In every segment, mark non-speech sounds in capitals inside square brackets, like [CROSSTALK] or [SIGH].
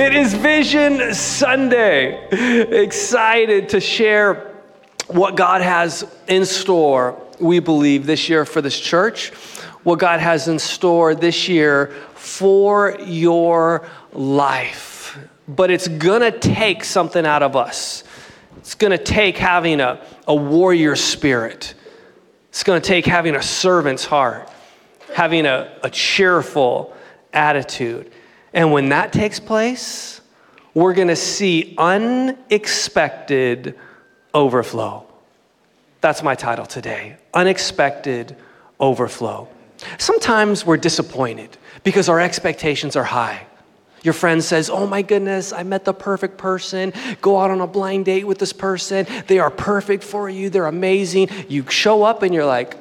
It is Vision Sunday. Excited to share what God has in store, we believe, this year for this church, what God has in store this year for your life. But it's gonna take something out of us. It's gonna take having a, a warrior spirit, it's gonna take having a servant's heart, having a, a cheerful attitude. And when that takes place, we're going to see unexpected overflow. That's my title today Unexpected Overflow. Sometimes we're disappointed because our expectations are high. Your friend says, Oh my goodness, I met the perfect person. Go out on a blind date with this person. They are perfect for you. They're amazing. You show up and you're like,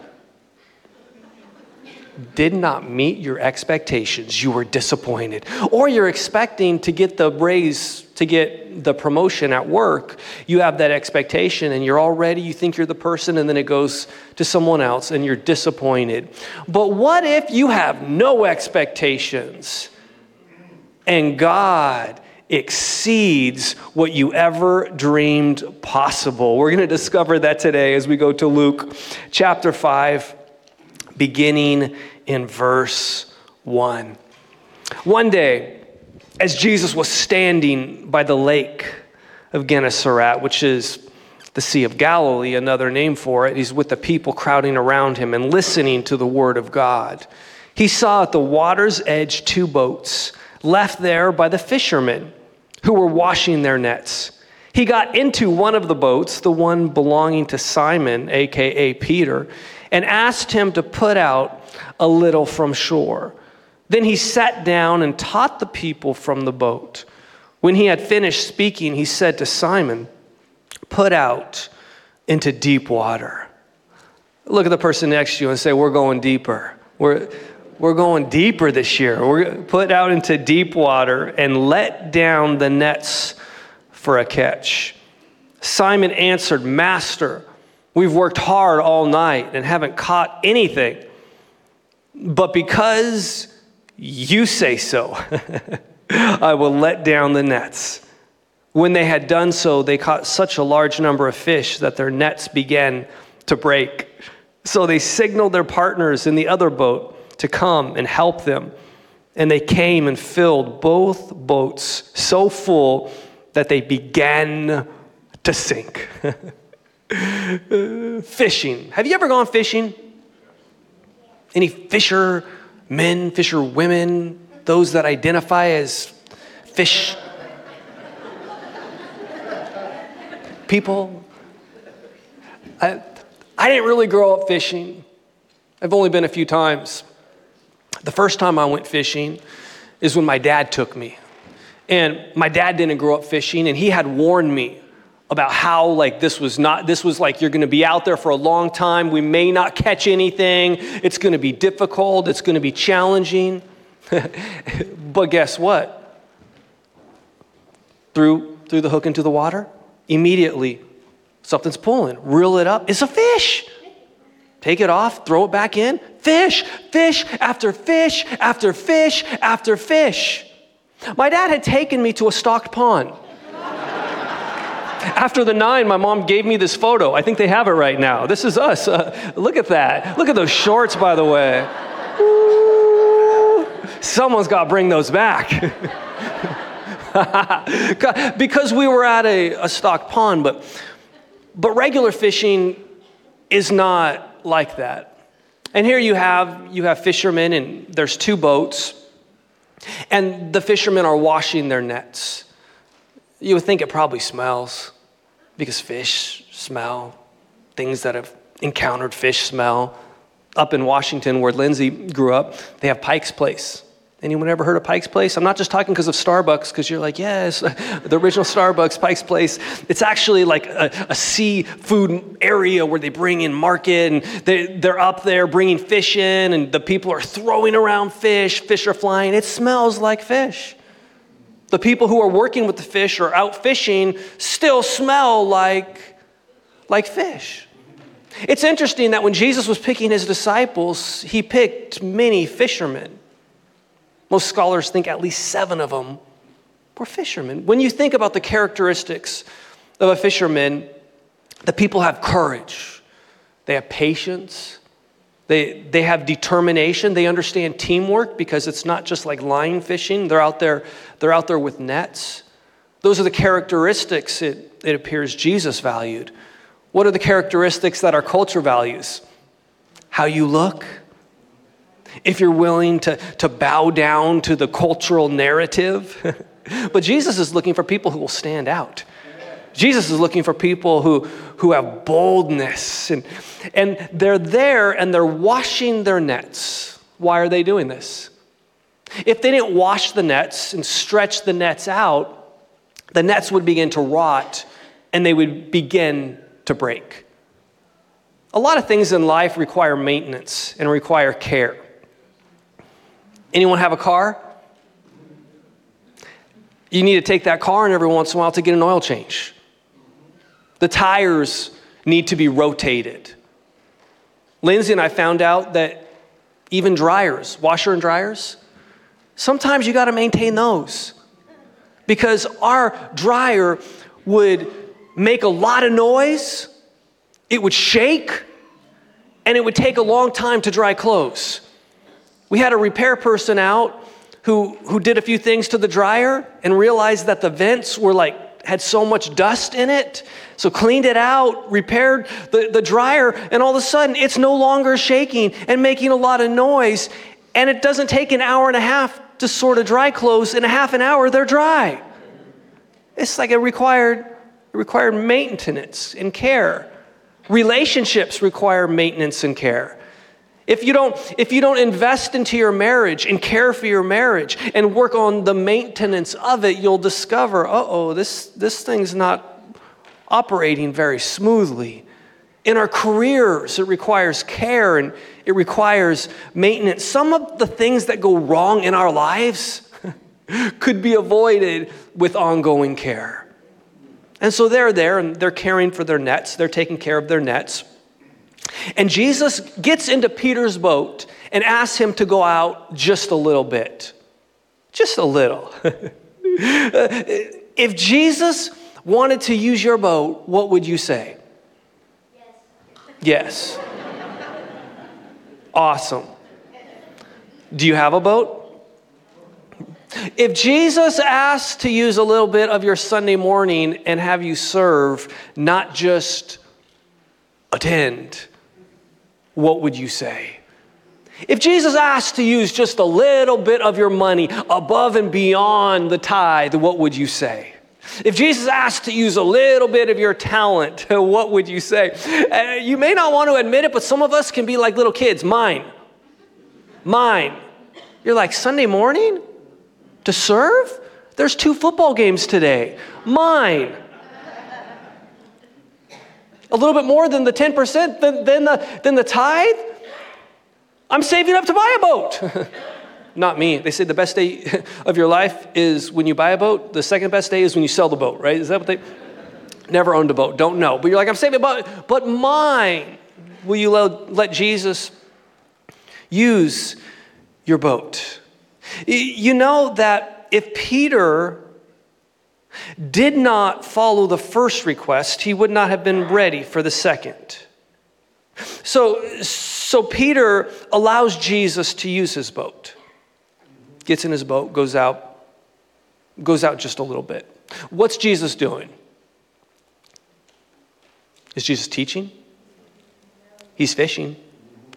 did not meet your expectations, you were disappointed. Or you're expecting to get the raise, to get the promotion at work. You have that expectation and you're already, you think you're the person, and then it goes to someone else and you're disappointed. But what if you have no expectations and God exceeds what you ever dreamed possible? We're going to discover that today as we go to Luke chapter 5 beginning in verse 1. One day, as Jesus was standing by the lake of Gennesaret, which is the Sea of Galilee, another name for it, he's with the people crowding around him and listening to the word of God. He saw at the water's edge two boats left there by the fishermen who were washing their nets. He got into one of the boats, the one belonging to Simon, aka Peter, and asked him to put out a little from shore. Then he sat down and taught the people from the boat. When he had finished speaking, he said to Simon, Put out into deep water. Look at the person next to you and say, We're going deeper. We're, we're going deeper this year. We're put out into deep water and let down the nets for a catch. Simon answered, Master, We've worked hard all night and haven't caught anything. But because you say so, [LAUGHS] I will let down the nets. When they had done so, they caught such a large number of fish that their nets began to break. So they signaled their partners in the other boat to come and help them. And they came and filled both boats so full that they began to sink. [LAUGHS] fishing. Have you ever gone fishing? Any fisher men, fisher women, those that identify as fish people? I, I didn't really grow up fishing. I've only been a few times. The first time I went fishing is when my dad took me. And my dad didn't grow up fishing, and he had warned me about how like this was not this was like you're going to be out there for a long time. We may not catch anything. It's going to be difficult. It's going to be challenging. [LAUGHS] But guess what? Through through the hook into the water immediately something's pulling. Reel it up. It's a fish. Take it off. Throw it back in. Fish fish after fish after fish after fish. My dad had taken me to a stocked pond after the nine, my mom gave me this photo. I think they have it right now. This is us. Uh, look at that. Look at those shorts, by the way. Ooh. Someone's got to bring those back. [LAUGHS] because we were at a, a stock pond, but, but regular fishing is not like that. And here you have, you have fishermen, and there's two boats, and the fishermen are washing their nets. You would think it probably smells because fish smell, things that have encountered fish smell. Up in Washington, where Lindsay grew up, they have Pike's Place. Anyone ever heard of Pike's Place? I'm not just talking because of Starbucks, because you're like, yes, [LAUGHS] the original Starbucks, Pike's Place. It's actually like a, a seafood area where they bring in market and they, they're up there bringing fish in, and the people are throwing around fish. Fish are flying. It smells like fish. The people who are working with the fish or out fishing still smell like, like fish. It's interesting that when Jesus was picking his disciples, he picked many fishermen. Most scholars think at least seven of them We're fishermen. When you think about the characteristics of a fisherman, the people have courage, they have patience, they, they have determination. They understand teamwork because it's not just like line fishing. They're out there, they're out there with nets. Those are the characteristics it, it appears Jesus valued. What are the characteristics that our culture values? How you look. If you're willing to, to bow down to the cultural narrative. [LAUGHS] but Jesus is looking for people who will stand out. Jesus is looking for people who, who have boldness. And, and they're there and they're washing their nets. Why are they doing this? If they didn't wash the nets and stretch the nets out, the nets would begin to rot and they would begin to break. A lot of things in life require maintenance and require care. Anyone have a car? You need to take that car and every once in a while to get an oil change. The tires need to be rotated. Lindsay and I found out that even dryers, washer and dryers, sometimes you got to maintain those because our dryer would make a lot of noise, it would shake, and it would take a long time to dry clothes. We had a repair person out who, who did a few things to the dryer and realized that the vents were like had so much dust in it. So cleaned it out, repaired the, the dryer, and all of a sudden it's no longer shaking and making a lot of noise. And it doesn't take an hour and a half to sort of dry clothes. In a half an hour, they're dry. It's like it required, required maintenance and care. Relationships require maintenance and care. If you don't, if you don't invest into your marriage and care for your marriage and work on the maintenance of it, you'll discover, uh oh, this, this thing's not operating very smoothly. In our careers, it requires care and it requires maintenance. Some of the things that go wrong in our lives [LAUGHS] could be avoided with ongoing care. And so they're there and they're caring for their nets, they're taking care of their nets. And Jesus gets into Peter's boat and asks him to go out just a little bit. Just a little. [LAUGHS] if Jesus wanted to use your boat, what would you say? Yes. yes. awesome. Do you have a boat? If Jesus asked to use a little bit of your Sunday morning and have you serve, not just attend, what would you say? If Jesus asked to use just a little bit of your money above and beyond the tithe, what would you say? If Jesus asked to use a little bit of your talent, [LAUGHS] what would you say? Uh, you may not want to admit it, but some of us can be like little kids. Mine. Mine. You're like, Sunday morning? To serve? There's two football games today. Mine a little bit more than the 10% than, than, the, than the tithe, I'm saving up to buy a boat. [LAUGHS] Not me. They say the best day [LAUGHS] of your life is when you buy a boat. The second best day is when you sell the boat, right? Is that what they? Never owned a boat, don't know. But you're like, I'm saving a boat, but mine. Will you let, let Jesus use your boat? You know that if Peter did not follow the first request, he would not have been ready for the second. So, so Peter allows Jesus to use his boat. Gets in his boat, goes out, goes out just a little bit. What's Jesus doing? Is Jesus teaching? He's fishing.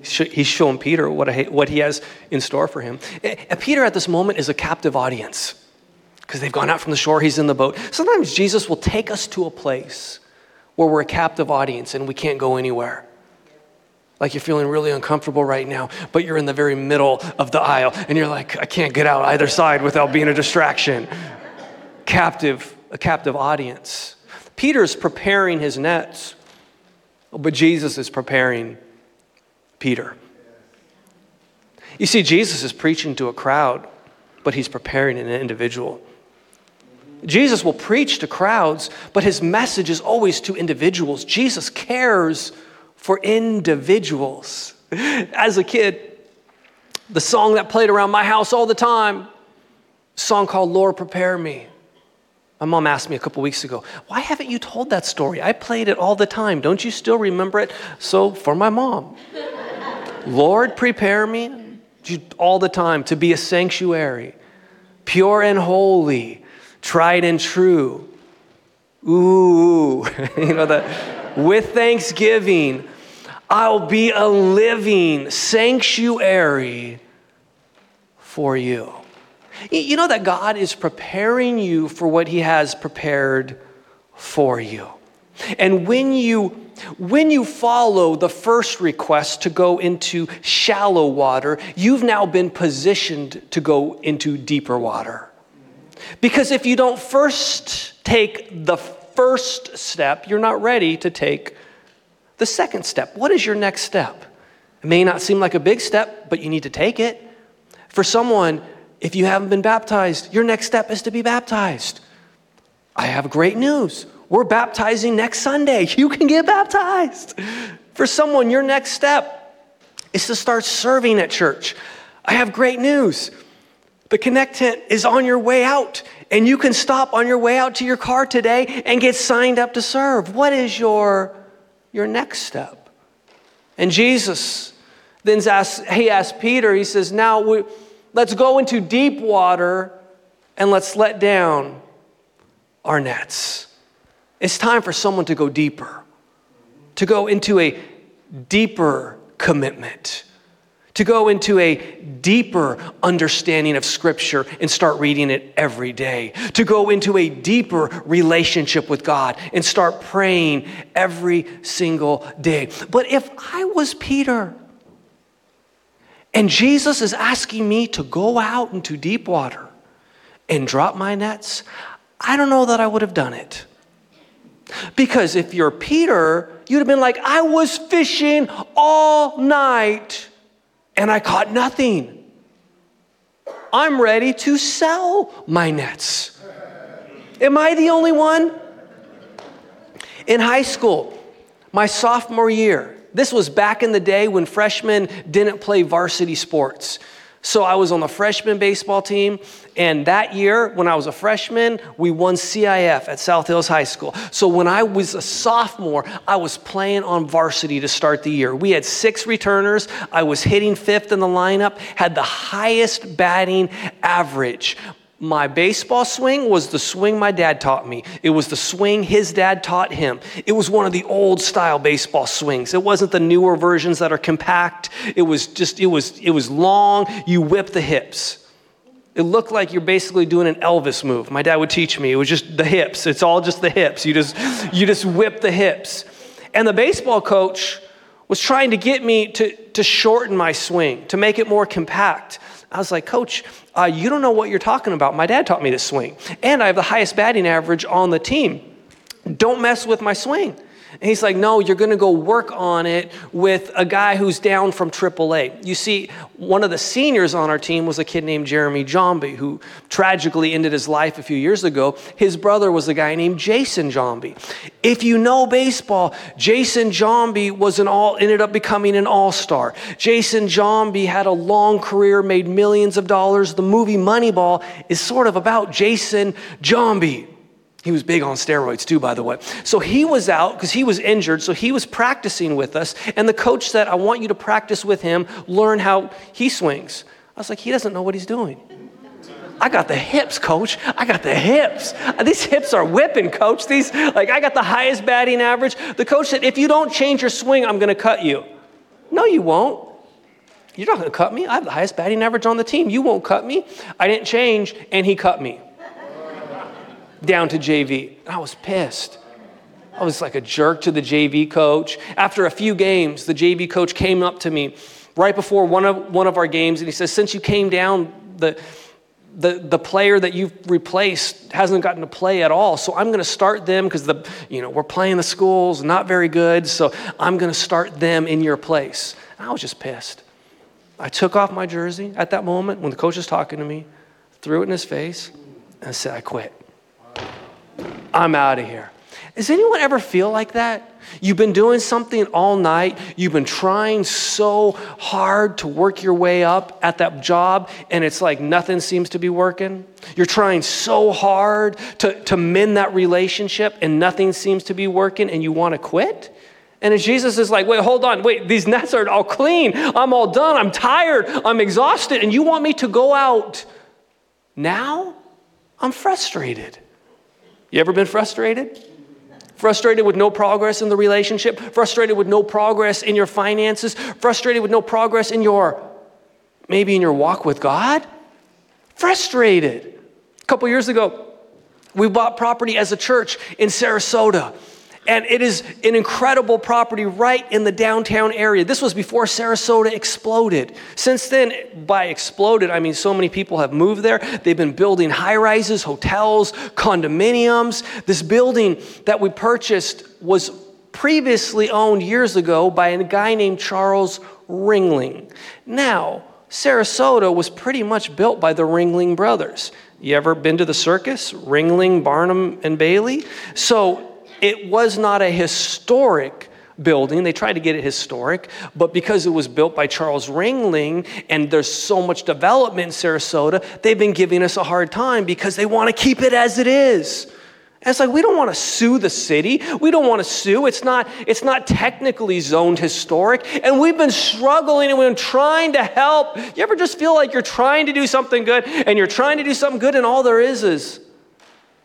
He's showing Peter what, what he has in store for him. And Peter at this moment is a captive audience because they've gone out from the shore, he's in the boat. Sometimes Jesus will take us to a place where we're a captive audience and we can't go anywhere. Like you're feeling really uncomfortable right now, but you're in the very middle of the aisle and you're like, I can't get out either side without being a distraction. captive, a captive audience. Peter's preparing his nets, but Jesus is preparing Peter. You see, Jesus is preaching to a crowd, but he's preparing an individual. Jesus will preach to crowds, but his message is always to individuals. Jesus cares for individuals. [LAUGHS] As a kid, the song that played around my house all the time, song called Lord Prepare Me. My mom asked me a couple weeks ago, why haven't you told that story? I played it all the time. Don't you still remember it? So, for my mom, [LAUGHS] Lord, prepare me all the time to be a sanctuary, pure and holy, tried and true. Ooh, [LAUGHS] you know, the, with thanksgiving, I'll be a living sanctuary for you. You know that God is preparing you for what He has prepared for you. And when you, when you follow the first request to go into shallow water, you've now been positioned to go into deeper water. Because if you don't first take the first step, you're not ready to take the second step. What is your next step? It may not seem like a big step, but you need to take it. For someone, if you haven't been baptized, your next step is to be baptized. I have great news. We're baptizing next Sunday. [LAUGHS] You can get baptized. For someone, your next step is to start serving at church. I have great news. The Connect tent is on your way out, and you can stop on your way out to your car today and get signed up to serve. What is your, your next step? And Jesus then asks, he asks Peter, he says, Now we, Let's go into deep water and let's let down our nets. It's time for someone to go deeper, to go into a deeper commitment, to go into a deeper understanding of Scripture and start reading it every day, to go into a deeper relationship with God and start praying every single day. But if I was Peter, and Jesus is asking me to go out into deep water and drop my nets. I don't know that I would have done it. Because if you're Peter, you'd have been like, I was fishing all night and I caught nothing. I'm ready to sell my nets. Am I the only one? In high school, my sophomore year, this was back in the day when freshmen didn't play varsity sports. So I was on the freshman baseball team, and that year, when I was a freshman, we won CIF at South Hills High School. So when I was a sophomore, I was playing on varsity to start the year. We had six returners. I was hitting fifth in the lineup, had the highest batting average. My baseball swing was the swing my dad taught me. It was the swing his dad taught him. It was one of the old style baseball swings. It wasn't the newer versions that are compact. It was just it was it was long. You whip the hips. It looked like you're basically doing an Elvis move. My dad would teach me. It was just the hips. It's all just the hips. You just you just whip the hips. And the baseball coach was trying to get me to, to shorten my swing, to make it more compact. I was like, Coach, uh, you don't know what you're talking about. My dad taught me to swing, and I have the highest batting average on the team. Don't mess with my swing. And he's like, no, you're going to go work on it with a guy who's down from AAA. You see, one of the seniors on our team was a kid named Jeremy Giambi, who tragically ended his life a few years ago. His brother was a guy named Jason Giambi. If you know baseball, Jason Giambi was an all, ended up becoming an all-star. Jason Giambi had a long career, made millions of dollars. The movie Moneyball is sort of about Jason Giambi. He was big on steroids too, by the way. So he was out because he was injured. So he was practicing with us. And the coach said, I want you to practice with him, learn how he swings. I was like, he doesn't know what he's doing. I got the hips, coach. I got the hips. These hips are whipping, coach. These, like, I got the highest batting average. The coach said, if you don't change your swing, I'm going to cut you. No, you won't. You're not going to cut me. I have the highest batting average on the team. You won't cut me. I didn't change, and he cut me down to JV. And I was pissed. I was like a jerk to the JV coach. After a few games, the JV coach came up to me right before one of, one of our games and he says, Since you came down, the, the, the player that you've replaced hasn't gotten to play at all. So I'm going to start them because the you know we're playing the schools, not very good. So I'm going to start them in your place. And I was just pissed. I took off my jersey at that moment when the coach was talking to me, threw it in his face, and I said, I quit. I'm out of here. Does anyone ever feel like that? You've been doing something all night. You've been trying so hard to work your way up at that job, and it's like nothing seems to be working. You're trying so hard to, to mend that relationship, and nothing seems to be working, and you want to quit? And Jesus is like, wait, hold on, wait, these nets are all clean. I'm all done. I'm tired. I'm exhausted. And you want me to go out now? I'm frustrated. You ever been frustrated? Frustrated with no progress in the relationship, frustrated with no progress in your finances, frustrated with no progress in your, maybe in your walk with God? Frustrated. A couple years ago, we bought property as a church in Sarasota. And it is an incredible property right in the downtown area. This was before Sarasota exploded. Since then, by exploded, I mean so many people have moved there. They've been building high rises, hotels, condominiums. This building that we purchased was previously owned years ago by a guy named Charles Ringling. Now, Sarasota was pretty much built by the Ringling brothers. You ever been to the circus? Ringling, Barnum, and Bailey? So it was not a historic building. They tried to get it historic, but because it was built by Charles Ringling and there's so much development in Sarasota, they've been giving us a hard time because they want to keep it as it is. And it's like we don't want to sue the city. We don't want to sue. It's not, it's not technically zoned historic. And we've been struggling and we've been trying to help. You ever just feel like you're trying to do something good and you're trying to do something good and all there is is,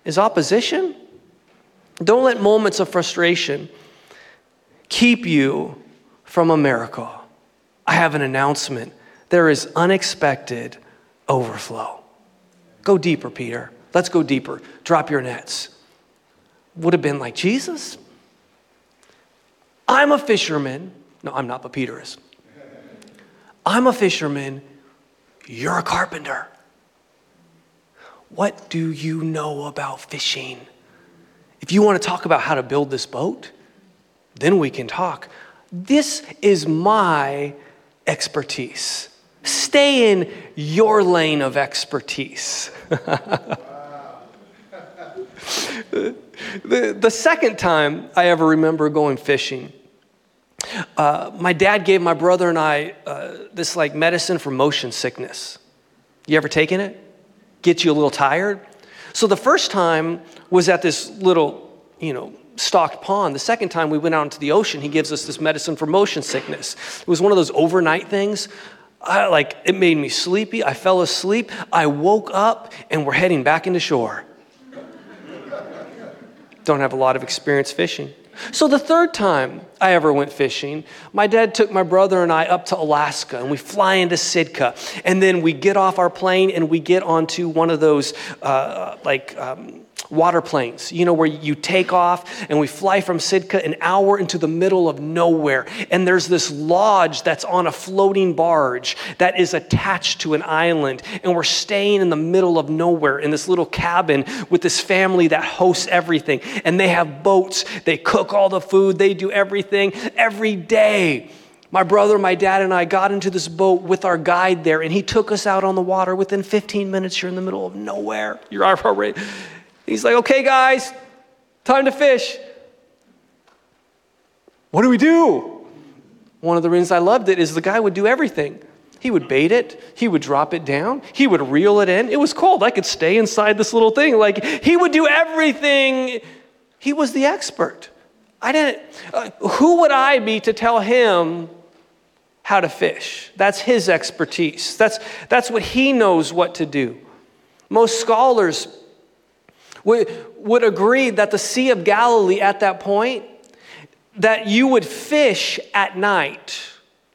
is opposition? Don't let moments of frustration keep you from a miracle. I have an announcement. There is unexpected overflow. Go deeper, Peter. Let's go deeper. Drop your nets. Would have been like Jesus. I'm a fisherman. No, I'm not, but Peter is. I'm a fisherman. You're a carpenter. What do you know about fishing? If you want to talk about how to build this boat, then we can talk. This is my expertise. Stay in your lane of expertise. [LAUGHS] the, the second time I ever remember going fishing, uh, my dad gave my brother and I uh, this like medicine for motion sickness. You ever taken it? Gets you a little tired? So the first time was at this little, you know, stocked pond. The second time we went out into the ocean, he gives us this medicine for motion sickness. It was one of those overnight things. I, like it made me sleepy. I fell asleep. I woke up and we're heading back into shore. Don't have a lot of experience fishing. So, the third time I ever went fishing, my dad took my brother and I up to Alaska and we fly into Sitka. And then we get off our plane and we get onto one of those, uh, like, um, water planes, you know, where you take off and we fly from Sitka an hour into the middle of nowhere. And there's this lodge that's on a floating barge that is attached to an island. And we're staying in the middle of nowhere in this little cabin with this family that hosts everything. And they have boats, they cook all the food, they do everything every day. My brother, my dad, and I got into this boat with our guide there, and he took us out on the water. Within 15 minutes, you're in the middle of nowhere. You're already He's like, okay, guys, time to fish. What do we do? One of the reasons I loved it is the guy would do everything. He would bait it, he would drop it down, he would reel it in. It was cold. I could stay inside this little thing. Like, he would do everything. He was the expert. I didn't, uh, who would I be to tell him how to fish? That's his expertise. That's, that's what he knows what to do. Most scholars would, would agree that the Sea of Galilee at that point, that you would fish at night,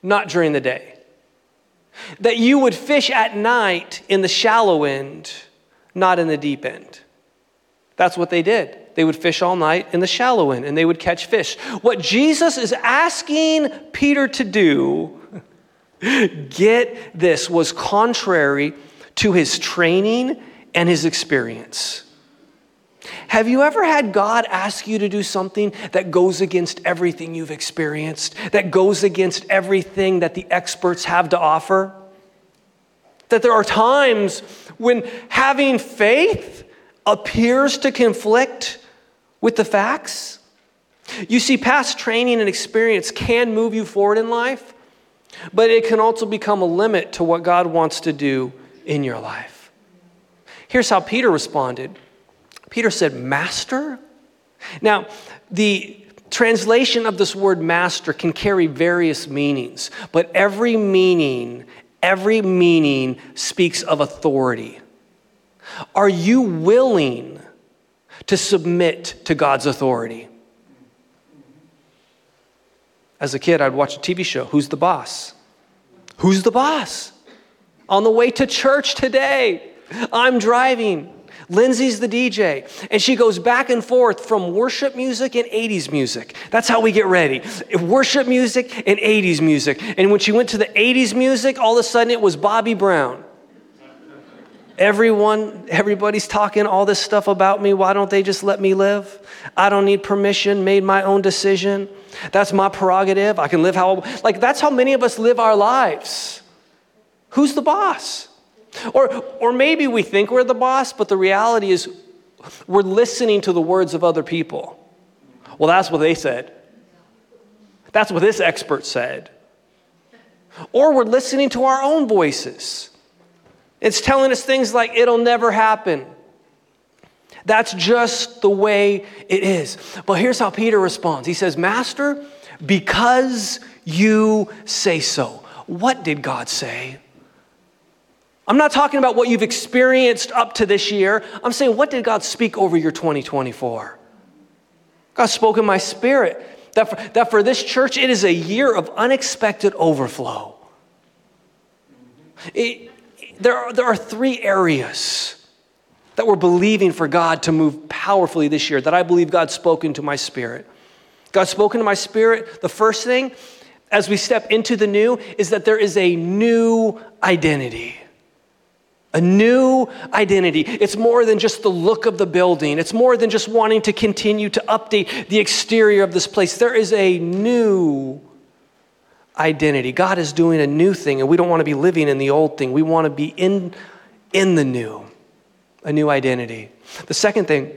not during the day. That you would fish at night in the shallow end, not in the deep end. That's what they did. They would fish all night in the shallow end and they would catch fish. What Jesus is asking Peter to do, [LAUGHS] get this, was contrary to his training and his experience. Have you ever had God ask you to do something that goes against everything you've experienced, that goes against everything that the experts have to offer? That there are times when having faith appears to conflict with the facts. You see, past training and experience can move you forward in life, but it can also become a limit to what God wants to do in your life. Here's how Peter responded Peter said, Master? Now, the translation of this word master can carry various meanings, but every meaning, every meaning speaks of authority. Are you willing to submit to God's authority? As a kid, I'd watch a TV show, Who's the Boss? Who's the boss? On the way to church today, I'm driving. Lindsay's the DJ, and she goes back and forth from worship music and 80s music. That's how we get ready. Worship music and 80s music. And when she went to the 80s music, all of a sudden it was Bobby Brown. Everyone, everybody's talking all this stuff about me. Why don't they just let me live? I don't need permission, made my own decision. That's my prerogative. I can live how, like, that's how many of us live our lives. Who's the boss? Or, or maybe we think we're the boss, but the reality is we're listening to the words of other people. Well, that's what they said. That's what this expert said. Or we're listening to our own voices. It's telling us things like, it'll never happen. That's just the way it is. But here's how Peter responds He says, Master, because you say so. What did God say? I'm not talking about what you've experienced up to this year. I'm saying, what did God speak over your 2024? God spoke in my spirit that for, that for this church, it is a year of unexpected overflow. It, there, are, there are three areas that we're believing for God to move powerfully this year, that I believe God spoke into my spirit. God spoke into my spirit. The first thing, as we step into the new, is that there is a new identity. A new identity. It's more than just the look of the building. It's more than just wanting to continue to update the exterior of this place. There is a new identity. God is doing a new thing, and we don't want to be living in the old thing. We want to be in, in the new a new identity. The second thing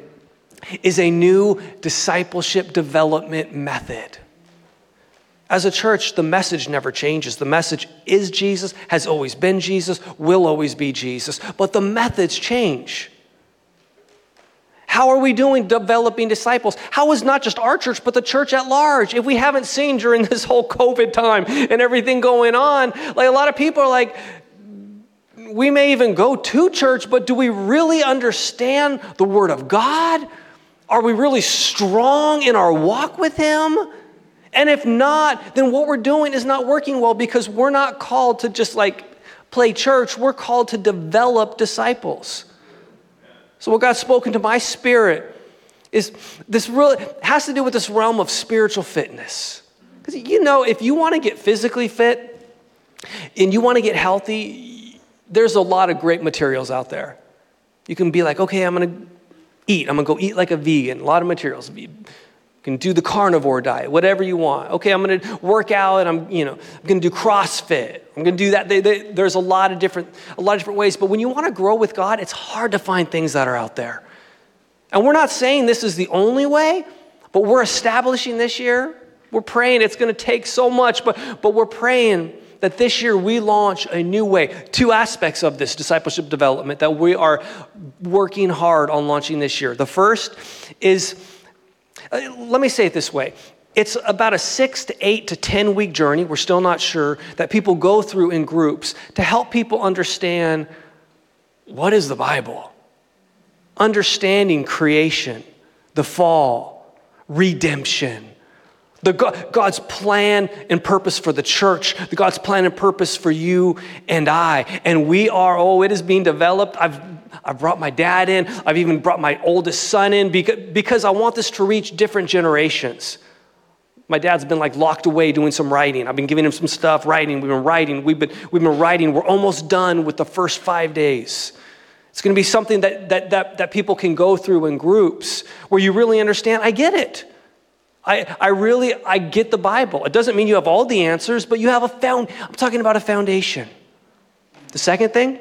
is a new discipleship development method. As a church, the message never changes. The message is Jesus, has always been Jesus, will always be Jesus, but the methods change. How are we doing developing disciples? How is not just our church, but the church at large? If we haven't seen during this whole COVID time and everything going on, like a lot of people are like, we may even go to church, but do we really understand the Word of God? Are we really strong in our walk with Him? And if not, then what we're doing is not working well because we're not called to just like play church, we're called to develop disciples. So, what God's spoken to my spirit is this really has to do with this realm of spiritual fitness. Because you know, if you want to get physically fit and you want to get healthy, there's a lot of great materials out there. You can be like, okay, I'm gonna eat. I'm gonna go eat like a vegan. A lot of materials. Can do the carnivore diet, whatever you want. Okay, I'm gonna work out and I'm, you know, I'm gonna do CrossFit. I'm gonna do that. They, they, there's a lot of different, a lot of different ways. But when you want to grow with God, it's hard to find things that are out there. And we're not saying this is the only way, but we're establishing this year. We're praying it's gonna take so much, but but we're praying that this year we launch a new way. Two aspects of this discipleship development that we are working hard on launching this year. The first is, Uh, let me say it this way. It's about a six to eight to 10 week journey, we're still not sure, that people go through in groups to help people understand what is the Bible? Understanding creation, the fall, redemption, the God's plan and purpose for the church, the God's plan and purpose for you and I. And we are, oh, it is being developed. I've, I've brought my dad in, I've even brought my oldest son in because, I want this to reach different generations. My dad's been like locked away doing some writing. I've been giving him some stuff, writing. We've been writing. We've been, we've been writing. We're almost done with the first five days. It's going to be something that, that, that, that people can go through in groups where you really understand, I get it. I, I really, I get the Bible. It doesn't mean you have all the answers, but you have a found, I'm talking about a foundation. The second thing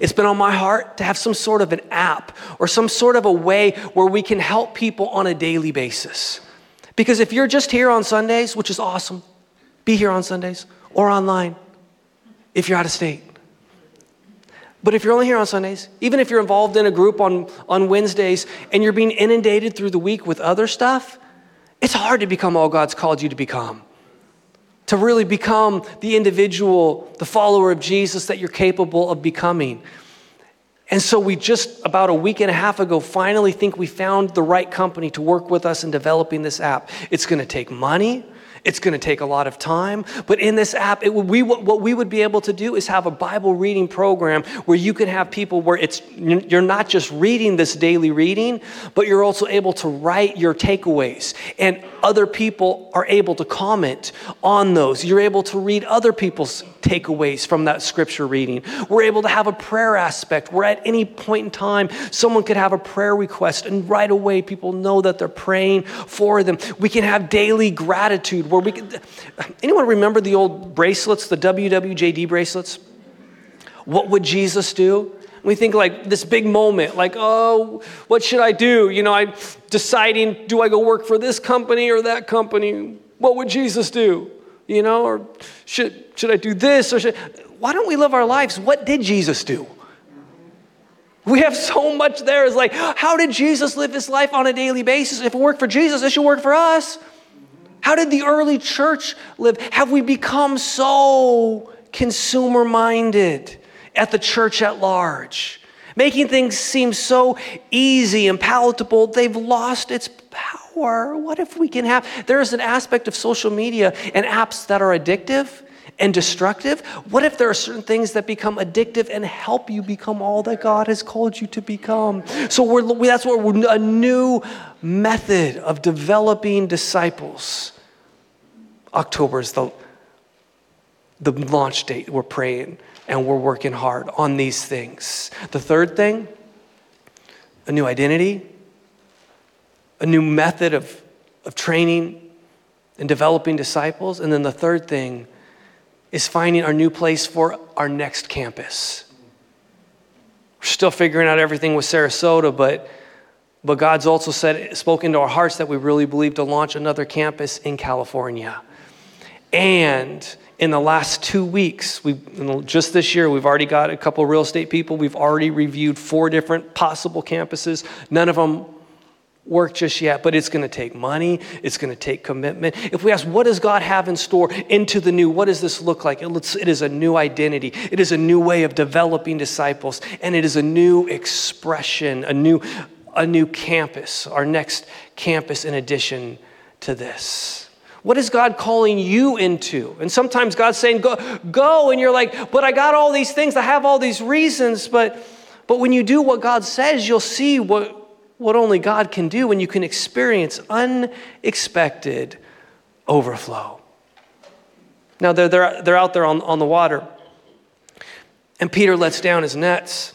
It's been on my heart to have some sort of an app or some sort of a way where we can help people on a daily basis. Because if you're just here on Sundays, which is awesome, be here on Sundays or online if you're out of state. But if you're only here on Sundays, even if you're involved in a group on, on Wednesdays and you're being inundated through the week with other stuff, it's hard to become all God's called you to become to really become the individual, the follower of Jesus that you're capable of becoming. And so we just about a week and a half ago finally think we found the right company to work with us in developing this app. It's going to take money. It's going to take a lot of time, but in this app, it we, what we would be able to do is have a Bible reading program where you can have people where it's you're not just reading this daily reading, but you're also able to write your takeaways, and other people are able to comment on those. You're able to read other people's takeaways from that scripture reading. We're able to have a prayer aspect where at any point in time, someone could have a prayer request, and right away, people know that they're praying for them. We can have daily gratitude where we can. Anyone remember the old bracelets, the WWJD bracelets? What would Jesus do? We think like this big moment, like, oh, what should I do? You know, I'm deciding, do I go work for this company or that company? What would Jesus do? You know, or should, should I do this or should, why don't we live our lives? What did Jesus do? We have so much there. It's like, how did Jesus live his life on a daily basis? If it worked for Jesus, it should work for us. How did the early church live? Have we become so consumer minded at the church at large? Making things seem so easy and palatable, they've lost its power. What if we can have? There is an aspect of social media and apps that are addictive and destructive? What if there are certain things that become addictive and help you become all that God has called you to become? So we're, that's what we're, a new method of developing disciples October is the, the launch date. We're praying and we're working hard on these things. The third thing, a new identity, a new method of, of training and developing disciples. And then the third thing is finding our new place for our next campus. We're still figuring out everything with Sarasota, but, but God's also said, spoken to our hearts that we really believe to launch another campus in California. And in the last two weeks, we just this year, we've already got a couple real estate people. We've already reviewed four different possible campuses. None of them work just yet, but it's going to take money. It's going to take commitment. If we ask, what does God have in store into the new? What does this look like? It, looks, it is a new identity. It is a new way of developing disciples, and it is a new expression, a new, a new campus, our next campus in addition to this. What is God calling you into? And sometimes God's saying, go, go. And you're like, but I got all these things. I have all these reasons. But, but when you do what God says, you'll see what, what only God can do when you can experience unexpected overflow. Now, they're, they're, they're out there on, on the water. And Peter lets down his nets.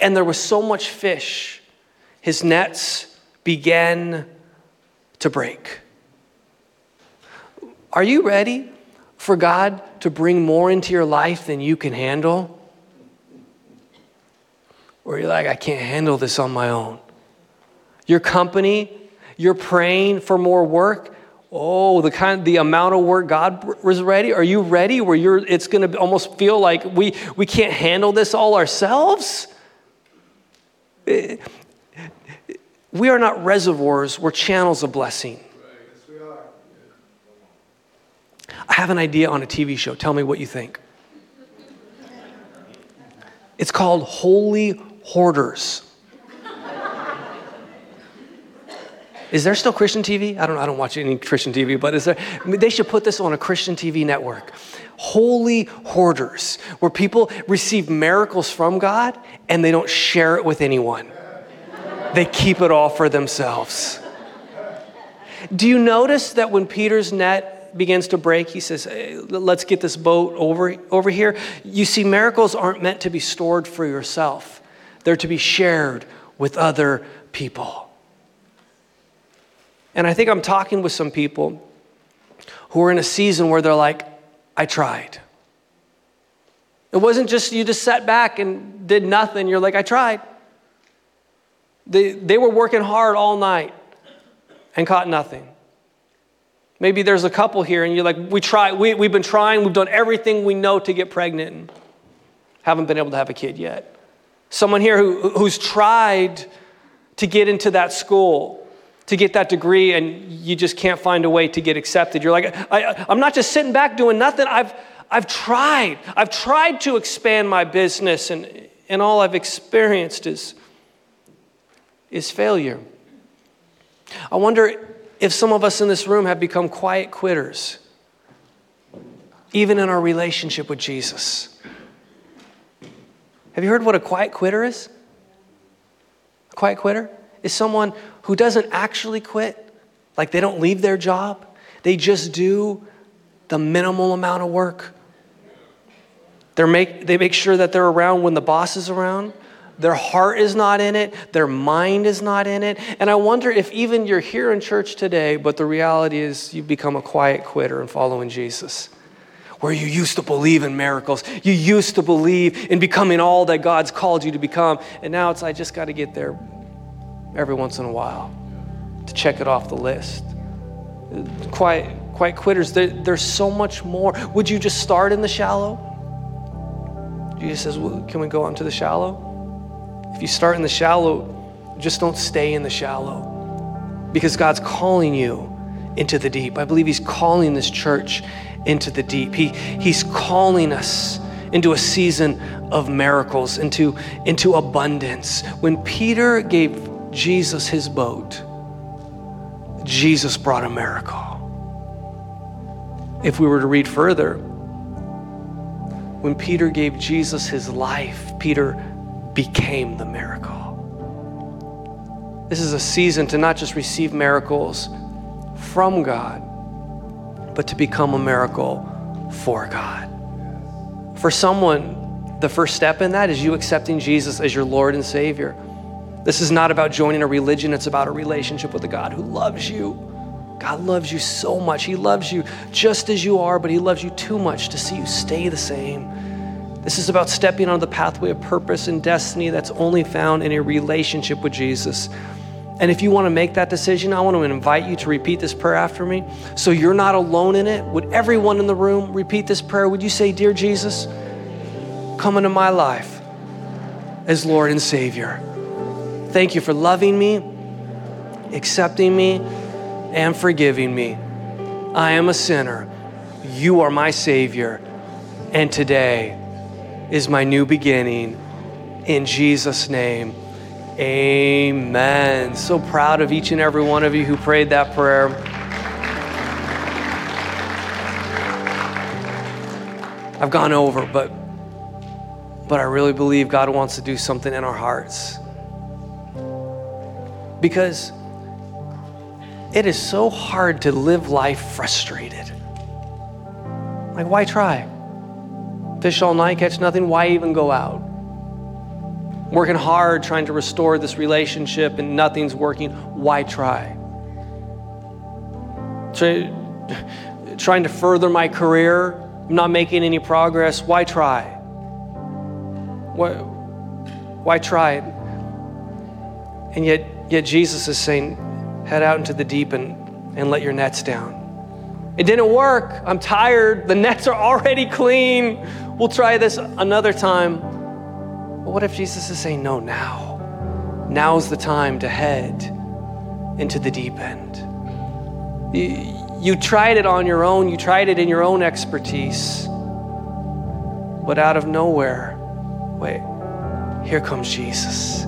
And there was so much fish, his nets began to break. Are you ready for God to bring more into your life than you can handle? Or you're like, I can't handle this on my own. Your company, you're praying for more work. Oh, the kind, the amount of work God was ready. Are you ready? Where you're, it's going to almost feel like we we can't handle this all ourselves. Eh, we are not reservoirs. We're channels of blessing. I have an idea on a TV show. Tell me what you think. It's called Holy Hoarders. Is there still Christian TV? I don't I don't watch any Christian TV, but is there they should put this on a Christian TV network. Holy hoarders, where people receive miracles from God and they don't share it with anyone. They keep it all for themselves. Do you notice that when Peter's net begins to break, he says, hey, Let's get this boat over, over here. You see, miracles aren't meant to be stored for yourself, they're to be shared with other people. And I think I'm talking with some people who are in a season where they're like, I tried. It wasn't just you just sat back and did nothing. You're like, I tried. They, they were working hard all night and caught nothing. Maybe there's a couple here and you're like, we try, we, we've been trying, we've done everything we know to get pregnant and haven't been able to have a kid yet. Someone here who, who's tried to get into that school, to get that degree, and you just can't find a way to get accepted. You're like, I, I'm not just sitting back doing nothing. I've, I've tried. I've tried to expand my business, and, and all I've experienced is, is failure. I wonder if some of us in this room have become quiet quitters, even in our relationship with Jesus. Have you heard what a quiet quitter is? A quiet quitter is someone who doesn't actually quit, like they don't leave their job, they just do the minimal amount of work. make, they make sure that they're around when the boss is around. Their heart is not in it, their mind is not in it. And I wonder if even you're here in church today, but the reality is you've become a quiet quitter in following Jesus. Where you used to believe in miracles, you used to believe in becoming all that God's called you to become. And now it's, I just got to get there every once in a while to check it off the list. Quiet, quiet quitters, there, there's so much more. Would you just start in the shallow? Jesus says, well, Can we go on to the shallow? If you start in the shallow, just don't stay in the shallow because God's calling you into the deep. I believe He's calling this church into the deep. He, he's calling us into a season of miracles, into, into abundance. When Peter gave Jesus his boat, Jesus brought a miracle. If we were to read further, when Peter gave Jesus his life, Peter became the miracle. This is a season to not just receive miracles from God, but to become a miracle for God. For someone, the first step in that is you accepting Jesus as your Lord and Savior. This is not about joining a religion, it's about a relationship with a God who loves you. God loves you so much. He loves you just as you are, but He loves you too much to see you stay the same. This is about stepping on the pathway of purpose and destiny that's only found in a relationship with Jesus. And if you want to make that decision, I want to invite you to repeat this prayer after me. So you're not alone in it. Would everyone in the room repeat this prayer? Would you say, Dear Jesus, come into my life as Lord and Savior? Thank you for loving me, accepting me, and forgiving me. I am a sinner. You are my Savior. And today is my new beginning. In Jesus' name, amen. So proud of each and every one of you who prayed that prayer. I've gone over, but but I really believe God wants to do something in our hearts. Because it is so hard to live life frustrated. Like, why try? Fish all night, catch nothing. Why even go out? Working hard trying to restore this relationship and nothing's working. Why try? Try, [LAUGHS] trying to further my career, I'm not making any progress. Why try? Why, why try? And yet, Yet Jesus is saying, head out into the deep and, and let your nets down. It didn't work. I'm tired. The nets are already clean. We'll try this another time. But what if Jesus is saying, no, now? Now's the time to head into the deep end. You, tried it on your own, you tried it in your own expertise. But out of nowhere, wait, here comes Jesus